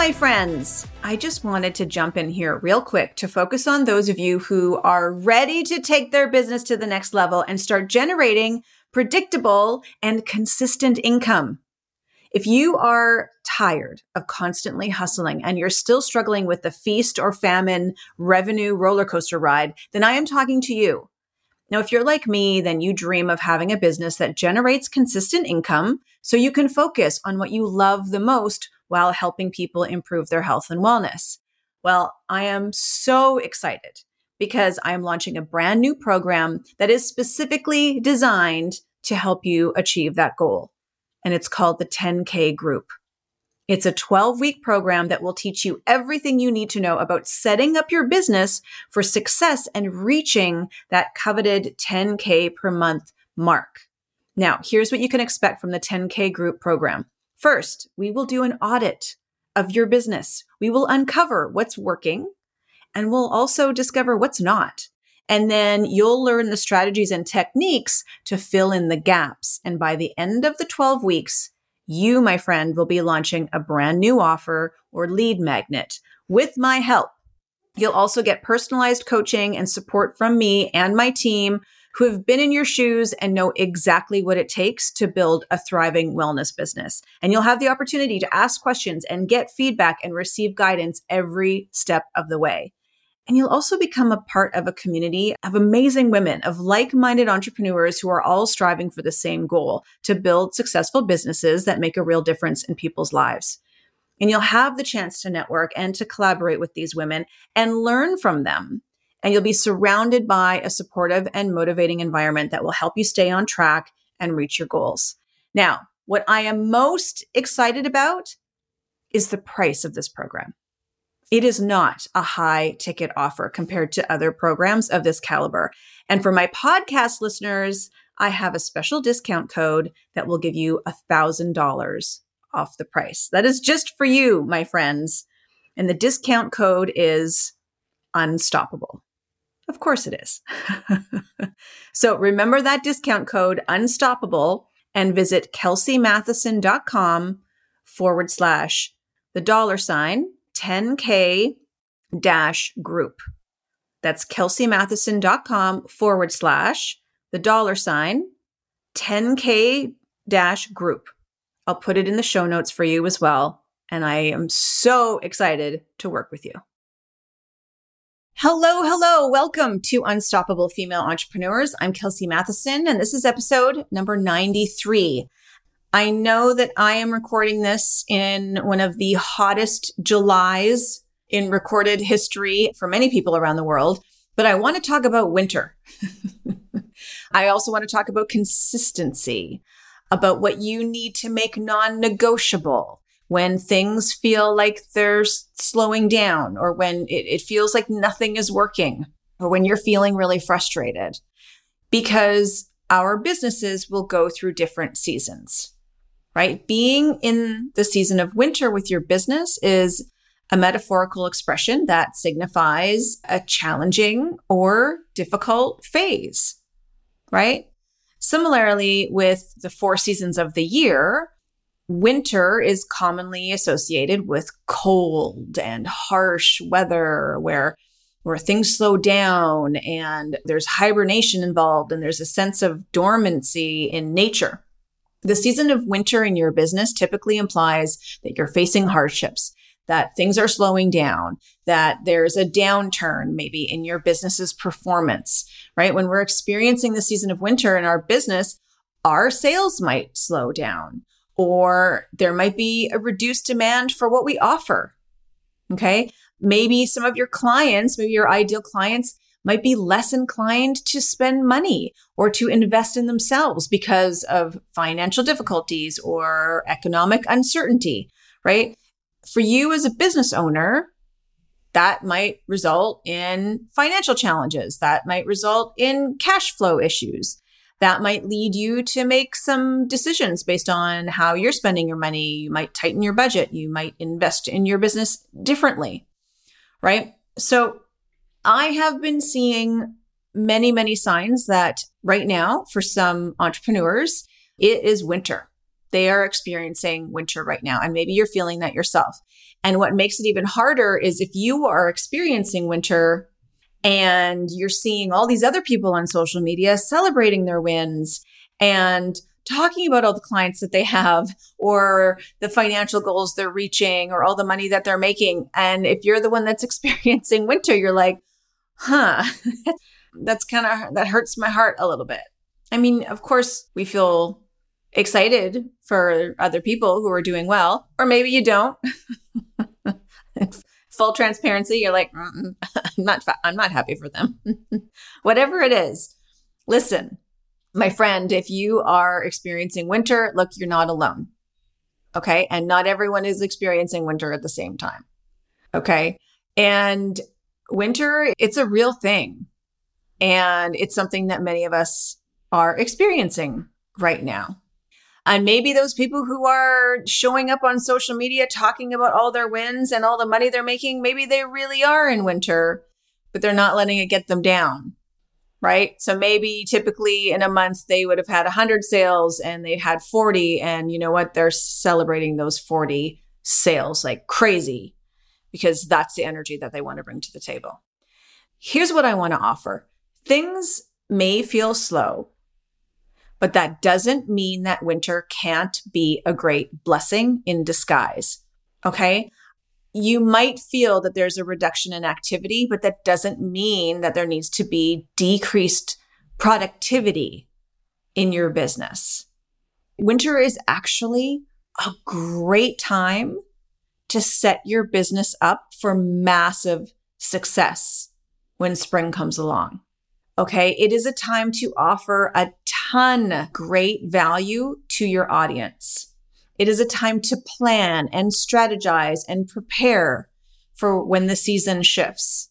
My friends. I just wanted to jump in here real quick to focus on those of you who are ready to take their business to the next level and start generating predictable and consistent income. If you are tired of constantly hustling and you're still struggling with the feast or famine revenue roller coaster ride, then I am talking to you. Now, if you're like me, then you dream of having a business that generates consistent income so you can focus on what you love the most while helping people improve their health and wellness. Well, I am so excited because I am launching a brand new program that is specifically designed to help you achieve that goal. And it's called the 10K Group. It's a 12 week program that will teach you everything you need to know about setting up your business for success and reaching that coveted 10K per month mark. Now, here's what you can expect from the 10K Group program. First, we will do an audit of your business. We will uncover what's working and we'll also discover what's not. And then you'll learn the strategies and techniques to fill in the gaps. And by the end of the 12 weeks, you, my friend, will be launching a brand new offer or lead magnet with my help. You'll also get personalized coaching and support from me and my team who have been in your shoes and know exactly what it takes to build a thriving wellness business. And you'll have the opportunity to ask questions and get feedback and receive guidance every step of the way. And you'll also become a part of a community of amazing women, of like minded entrepreneurs who are all striving for the same goal to build successful businesses that make a real difference in people's lives. And you'll have the chance to network and to collaborate with these women and learn from them and you'll be surrounded by a supportive and motivating environment that will help you stay on track and reach your goals. Now, what I am most excited about is the price of this program. It is not a high ticket offer compared to other programs of this caliber. And for my podcast listeners, I have a special discount code that will give you a thousand dollars off the price. That is just for you, my friends. And the discount code is unstoppable. Of course it is. so remember that discount code unstoppable and visit kelseymatheson.com forward slash the dollar sign 10K dash group. That's kelseymatheson.com forward slash the dollar sign 10K dash group. I'll put it in the show notes for you as well. And I am so excited to work with you. Hello, hello. Welcome to Unstoppable Female Entrepreneurs. I'm Kelsey Matheson, and this is episode number 93. I know that I am recording this in one of the hottest Julys in recorded history for many people around the world, but I want to talk about winter. I also want to talk about consistency, about what you need to make non negotiable when things feel like they're slowing down or when it, it feels like nothing is working or when you're feeling really frustrated because our businesses will go through different seasons, right? Being in the season of winter with your business is a metaphorical expression that signifies a challenging or difficult phase, right? Similarly, with the four seasons of the year, winter is commonly associated with cold and harsh weather where where things slow down and there's hibernation involved and there's a sense of dormancy in nature. The season of winter in your business typically implies that you're facing hardships, that things are slowing down, that there's a downturn maybe in your business's performance, right? When we're experiencing the season of winter in our business, our sales might slow down or there might be a reduced demand for what we offer. Okay. Maybe some of your clients, maybe your ideal clients might be less inclined to spend money or to invest in themselves because of financial difficulties or economic uncertainty, right? For you as a business owner, that might result in financial challenges. That might result in cash flow issues. That might lead you to make some decisions based on how you're spending your money. You might tighten your budget. You might invest in your business differently, right? So I have been seeing many, many signs that right now, for some entrepreneurs, it is winter. They are experiencing winter right now. And maybe you're feeling that yourself. And what makes it even harder is if you are experiencing winter and you're seeing all these other people on social media celebrating their wins and talking about all the clients that they have or the financial goals they're reaching or all the money that they're making. And if you're the one that's experiencing winter, you're like, huh, that's kind of, that hurts my heart a little bit. I mean, of course, we feel excited for other people who are doing well, or maybe you don't. Full transparency, you're like, mm, mm, I'm not, I'm not happy for them. Whatever it is, listen, my friend, if you are experiencing winter, look, you're not alone. Okay. And not everyone is experiencing winter at the same time. Okay. And winter, it's a real thing. And it's something that many of us are experiencing right now. And maybe those people who are showing up on social media talking about all their wins and all the money they're making, maybe they really are in winter, but they're not letting it get them down. Right. So maybe typically in a month they would have had 100 sales and they had 40. And you know what? They're celebrating those 40 sales like crazy because that's the energy that they want to bring to the table. Here's what I want to offer things may feel slow, but that doesn't mean that winter can't be a great blessing in disguise. Okay. You might feel that there's a reduction in activity, but that doesn't mean that there needs to be decreased productivity in your business. Winter is actually a great time to set your business up for massive success when spring comes along. Okay. It is a time to offer a ton great value to your audience. It is a time to plan and strategize and prepare for when the season shifts.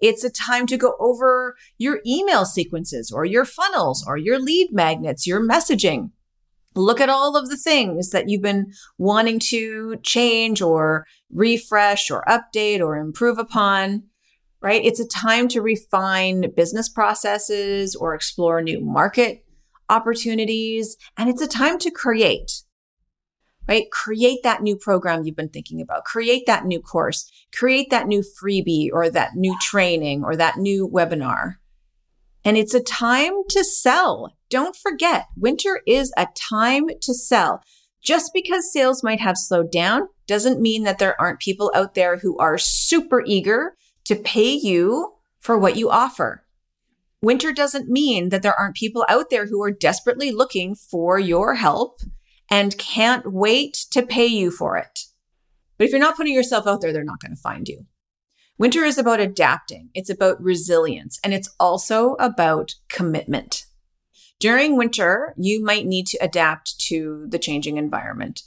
It's a time to go over your email sequences or your funnels or your lead magnets, your messaging. Look at all of the things that you've been wanting to change or refresh or update or improve upon right? It's a time to refine business processes or explore new market opportunities. And it's a time to create, right? Create that new program you've been thinking about, create that new course, create that new freebie or that new training or that new webinar. And it's a time to sell. Don't forget, winter is a time to sell. Just because sales might have slowed down doesn't mean that there aren't people out there who are super eager to pay you for what you offer. Winter doesn't mean that there aren't people out there who are desperately looking for your help and can't wait to pay you for it. But if you're not putting yourself out there, they're not going to find you. Winter is about adapting. It's about resilience and it's also about commitment. During winter, you might need to adapt to the changing environment.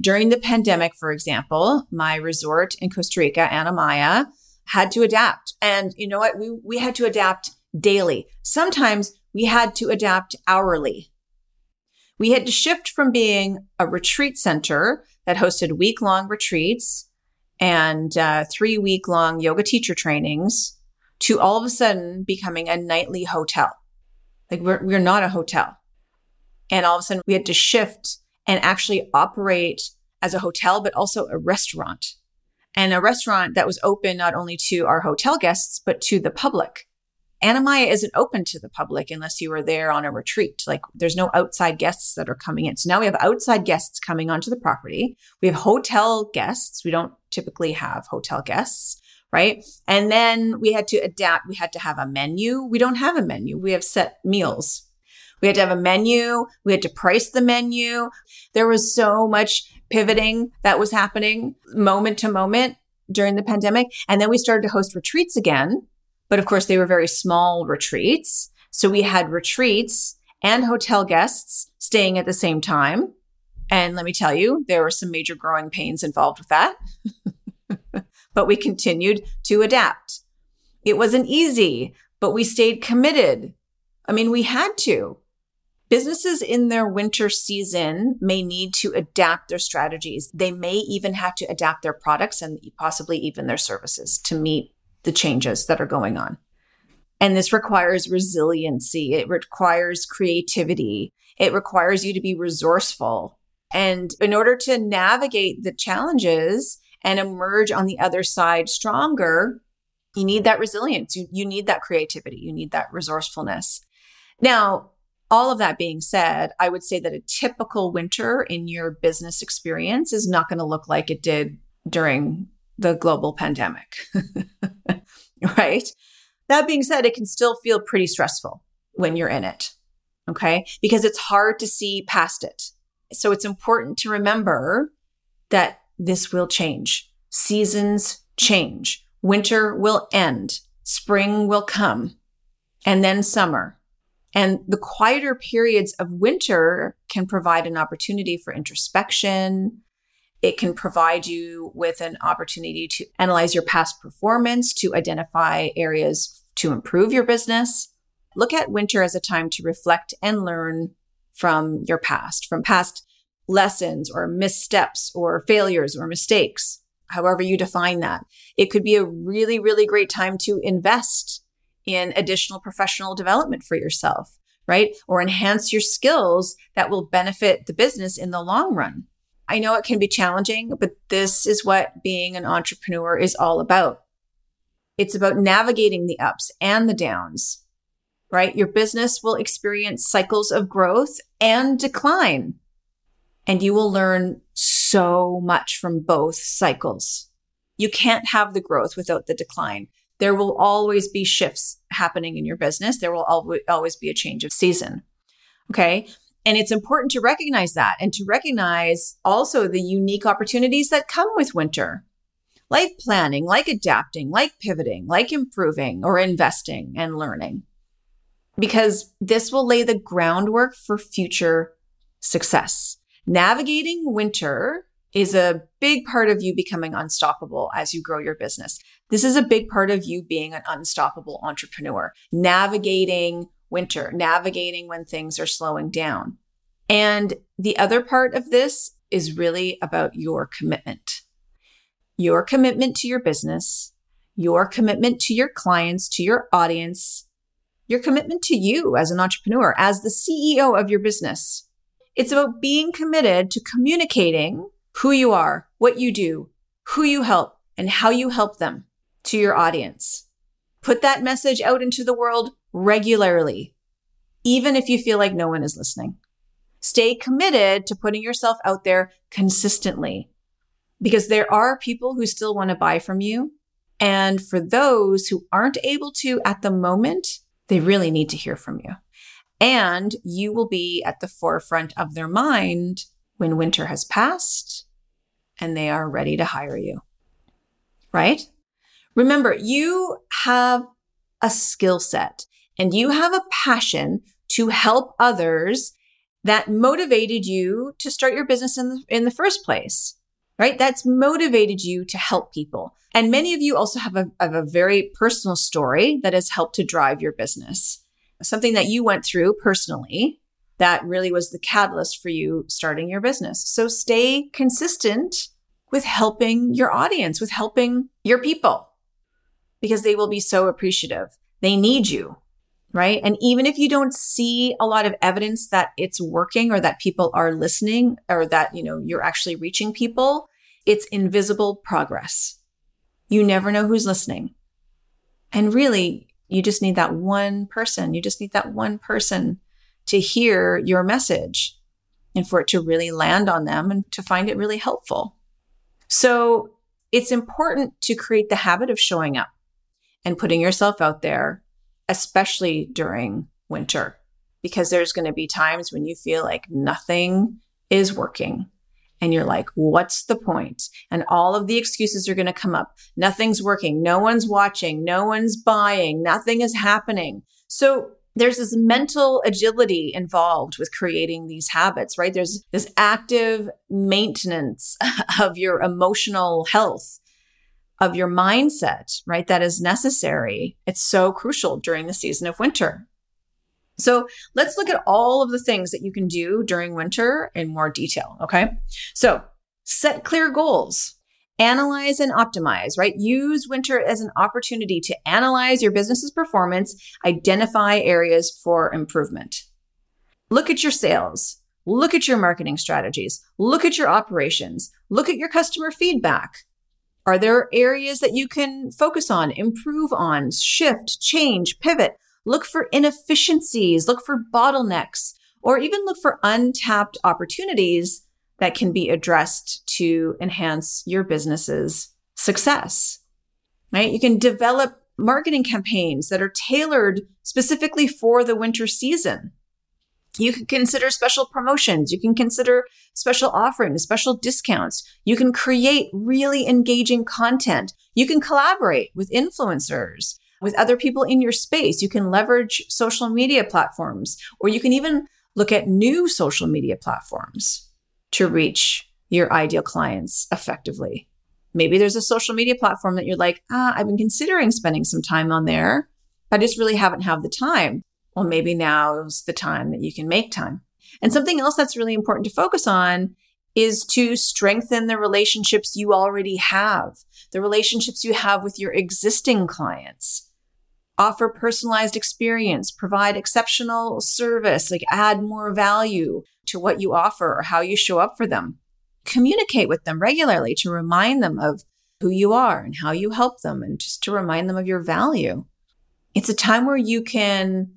During the pandemic, for example, my resort in Costa Rica, Anamaya, had to adapt. And you know what? We, we had to adapt daily. Sometimes we had to adapt hourly. We had to shift from being a retreat center that hosted week long retreats and uh, three week long yoga teacher trainings to all of a sudden becoming a nightly hotel. Like we're, we're not a hotel. And all of a sudden we had to shift and actually operate as a hotel, but also a restaurant and a restaurant that was open not only to our hotel guests, but to the public. Anamaya isn't open to the public unless you are there on a retreat. Like there's no outside guests that are coming in. So now we have outside guests coming onto the property. We have hotel guests. We don't typically have hotel guests, right? And then we had to adapt. We had to have a menu. We don't have a menu. We have set meals. We had to have a menu. We had to price the menu. There was so much pivoting that was happening moment to moment during the pandemic. And then we started to host retreats again. But of course, they were very small retreats. So we had retreats and hotel guests staying at the same time. And let me tell you, there were some major growing pains involved with that. but we continued to adapt. It wasn't easy, but we stayed committed. I mean, we had to. Businesses in their winter season may need to adapt their strategies. They may even have to adapt their products and possibly even their services to meet the changes that are going on. And this requires resiliency. It requires creativity. It requires you to be resourceful. And in order to navigate the challenges and emerge on the other side stronger, you need that resilience. You, you need that creativity. You need that resourcefulness. Now, all of that being said, I would say that a typical winter in your business experience is not going to look like it did during the global pandemic. right? That being said, it can still feel pretty stressful when you're in it. Okay. Because it's hard to see past it. So it's important to remember that this will change. Seasons change. Winter will end. Spring will come and then summer. And the quieter periods of winter can provide an opportunity for introspection. It can provide you with an opportunity to analyze your past performance, to identify areas to improve your business. Look at winter as a time to reflect and learn from your past, from past lessons or missteps or failures or mistakes, however you define that. It could be a really, really great time to invest in additional professional development for yourself, right? Or enhance your skills that will benefit the business in the long run. I know it can be challenging, but this is what being an entrepreneur is all about. It's about navigating the ups and the downs, right? Your business will experience cycles of growth and decline. And you will learn so much from both cycles. You can't have the growth without the decline. There will always be shifts happening in your business. There will always be a change of season. Okay. And it's important to recognize that and to recognize also the unique opportunities that come with winter, like planning, like adapting, like pivoting, like improving or investing and learning. Because this will lay the groundwork for future success. Navigating winter is a big part of you becoming unstoppable as you grow your business. This is a big part of you being an unstoppable entrepreneur, navigating winter, navigating when things are slowing down. And the other part of this is really about your commitment. Your commitment to your business, your commitment to your clients, to your audience, your commitment to you as an entrepreneur, as the CEO of your business. It's about being committed to communicating who you are, what you do, who you help, and how you help them to your audience. Put that message out into the world regularly, even if you feel like no one is listening. Stay committed to putting yourself out there consistently because there are people who still want to buy from you. And for those who aren't able to at the moment, they really need to hear from you. And you will be at the forefront of their mind when winter has passed and they are ready to hire you. Right? Remember, you have a skill set and you have a passion to help others that motivated you to start your business in the, in the first place, right? That's motivated you to help people. And many of you also have a, have a very personal story that has helped to drive your business, something that you went through personally that really was the catalyst for you starting your business. So stay consistent with helping your audience, with helping your people, because they will be so appreciative. They need you right? And even if you don't see a lot of evidence that it's working or that people are listening or that, you know, you're actually reaching people, it's invisible progress. You never know who's listening. And really, you just need that one person. You just need that one person to hear your message and for it to really land on them and to find it really helpful. So it's important to create the habit of showing up and putting yourself out there especially during winter, because there's going to be times when you feel like nothing is working and you're like, what's the point? And all of the excuses are going to come up. Nothing's working. No one's watching. No one's buying. Nothing is happening. So there's this mental agility involved with creating these habits, right? There's this active maintenance of your emotional health of your mindset, right? That is necessary. It's so crucial during the season of winter. So let's look at all of the things that you can do during winter in more detail. Okay. So set clear goals, analyze and optimize, right? Use winter as an opportunity to analyze your business's performance, identify areas for improvement. Look at your sales. Look at your marketing strategies. Look at your operations. Look at your customer feedback. Are there areas that you can focus on, improve on, shift, change, pivot? Look for inefficiencies, look for bottlenecks, or even look for untapped opportunities that can be addressed to enhance your business's success. Right? You can develop marketing campaigns that are tailored specifically for the winter season. You can consider special promotions. You can consider special offerings, special discounts. You can create really engaging content. You can collaborate with influencers, with other people in your space. You can leverage social media platforms, or you can even look at new social media platforms to reach your ideal clients effectively. Maybe there's a social media platform that you're like, ah, I've been considering spending some time on there. I just really haven't had the time well, maybe now is the time that you can make time. And something else that's really important to focus on is to strengthen the relationships you already have, the relationships you have with your existing clients. Offer personalized experience, provide exceptional service, like add more value to what you offer or how you show up for them. Communicate with them regularly to remind them of who you are and how you help them and just to remind them of your value. It's a time where you can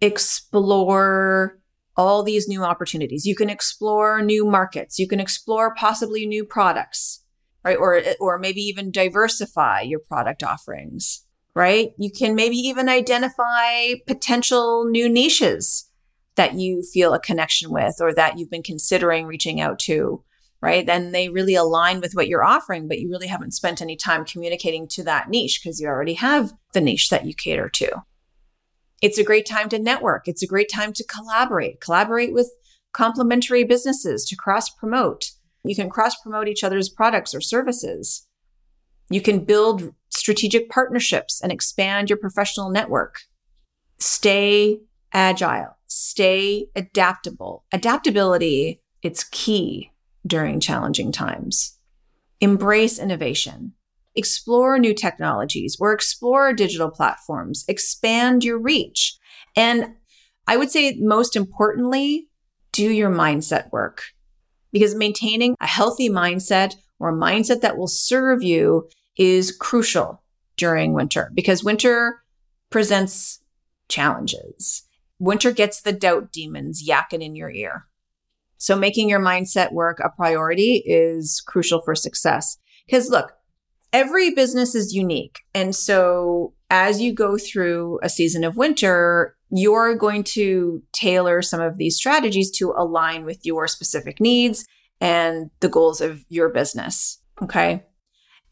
explore all these new opportunities. You can explore new markets. You can explore possibly new products, right? Or, or maybe even diversify your product offerings, right? You can maybe even identify potential new niches that you feel a connection with or that you've been considering reaching out to, right? Then they really align with what you're offering, but you really haven't spent any time communicating to that niche because you already have the niche that you cater to. It's a great time to network. It's a great time to collaborate, collaborate with complementary businesses to cross promote. You can cross promote each other's products or services. You can build strategic partnerships and expand your professional network. Stay agile, stay adaptable. Adaptability, it's key during challenging times. Embrace innovation explore new technologies or explore digital platforms, expand your reach. And I would say most importantly, do your mindset work because maintaining a healthy mindset or a mindset that will serve you is crucial during winter because winter presents challenges. Winter gets the doubt demons yakking in your ear. So making your mindset work a priority is crucial for success. Because look, every business is unique. And so as you go through a season of winter, you're going to tailor some of these strategies to align with your specific needs and the goals of your business. Okay.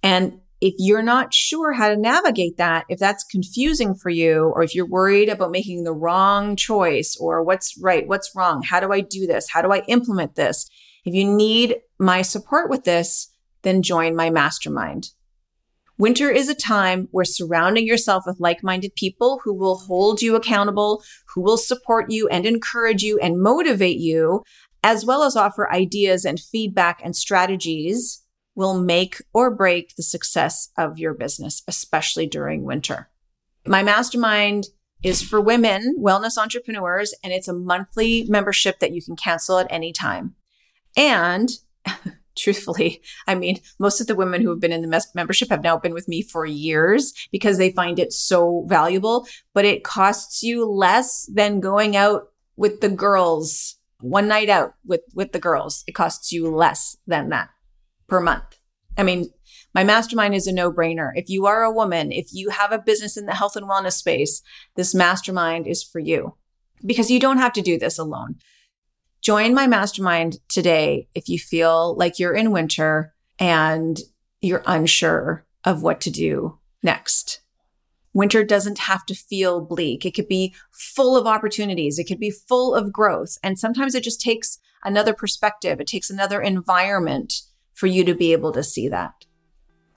And if you're not sure how to navigate that, if that's confusing for you, or if you're worried about making the wrong choice or what's right, what's wrong, how do I do this? How do I implement this? If you need my support with this, then join my mastermind. Winter is a time where surrounding yourself with like-minded people who will hold you accountable, who will support you and encourage you and motivate you, as well as offer ideas and feedback and strategies will make or break the success of your business, especially during winter. My mastermind is for women, wellness entrepreneurs, and it's a monthly membership that you can cancel at any time. And truthfully, I mean, most of the women who have been in the membership have now been with me for years because they find it so valuable, but it costs you less than going out with the girls one night out with, with the girls. It costs you less than that per month. I mean, my mastermind is a no brainer. If you are a woman, if you have a business in the health and wellness space, this mastermind is for you because you don't have to do this alone. Join my mastermind today if you feel like you're in winter and you're unsure of what to do next. Winter doesn't have to feel bleak. It could be full of opportunities. It could be full of growth. And sometimes it just takes another perspective. It takes another environment for you to be able to see that.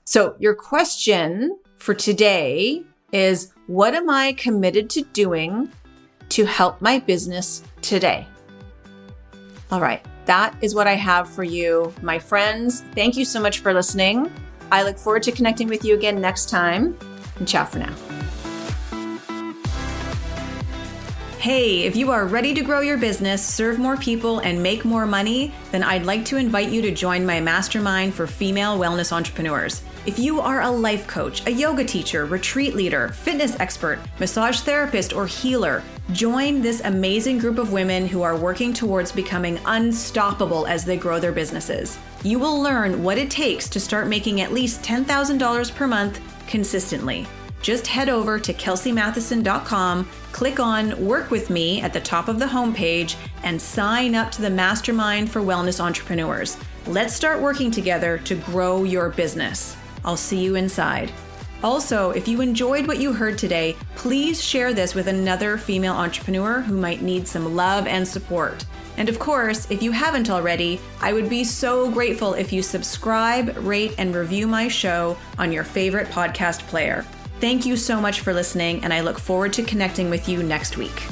So, your question for today is What am I committed to doing to help my business today? All right, that is what I have for you, my friends. Thank you so much for listening. I look forward to connecting with you again next time. And ciao for now. Hey, if you are ready to grow your business, serve more people, and make more money, then I'd like to invite you to join my mastermind for female wellness entrepreneurs. If you are a life coach, a yoga teacher, retreat leader, fitness expert, massage therapist, or healer, join this amazing group of women who are working towards becoming unstoppable as they grow their businesses. You will learn what it takes to start making at least $10,000 per month consistently just head over to kelseymatheson.com, click on Work with Me at the top of the homepage, and sign up to the Mastermind for Wellness Entrepreneurs. Let's start working together to grow your business. I'll see you inside. Also, if you enjoyed what you heard today, please share this with another female entrepreneur who might need some love and support. And of course, if you haven't already, I would be so grateful if you subscribe, rate, and review my show on your favorite podcast player. Thank you so much for listening, and I look forward to connecting with you next week.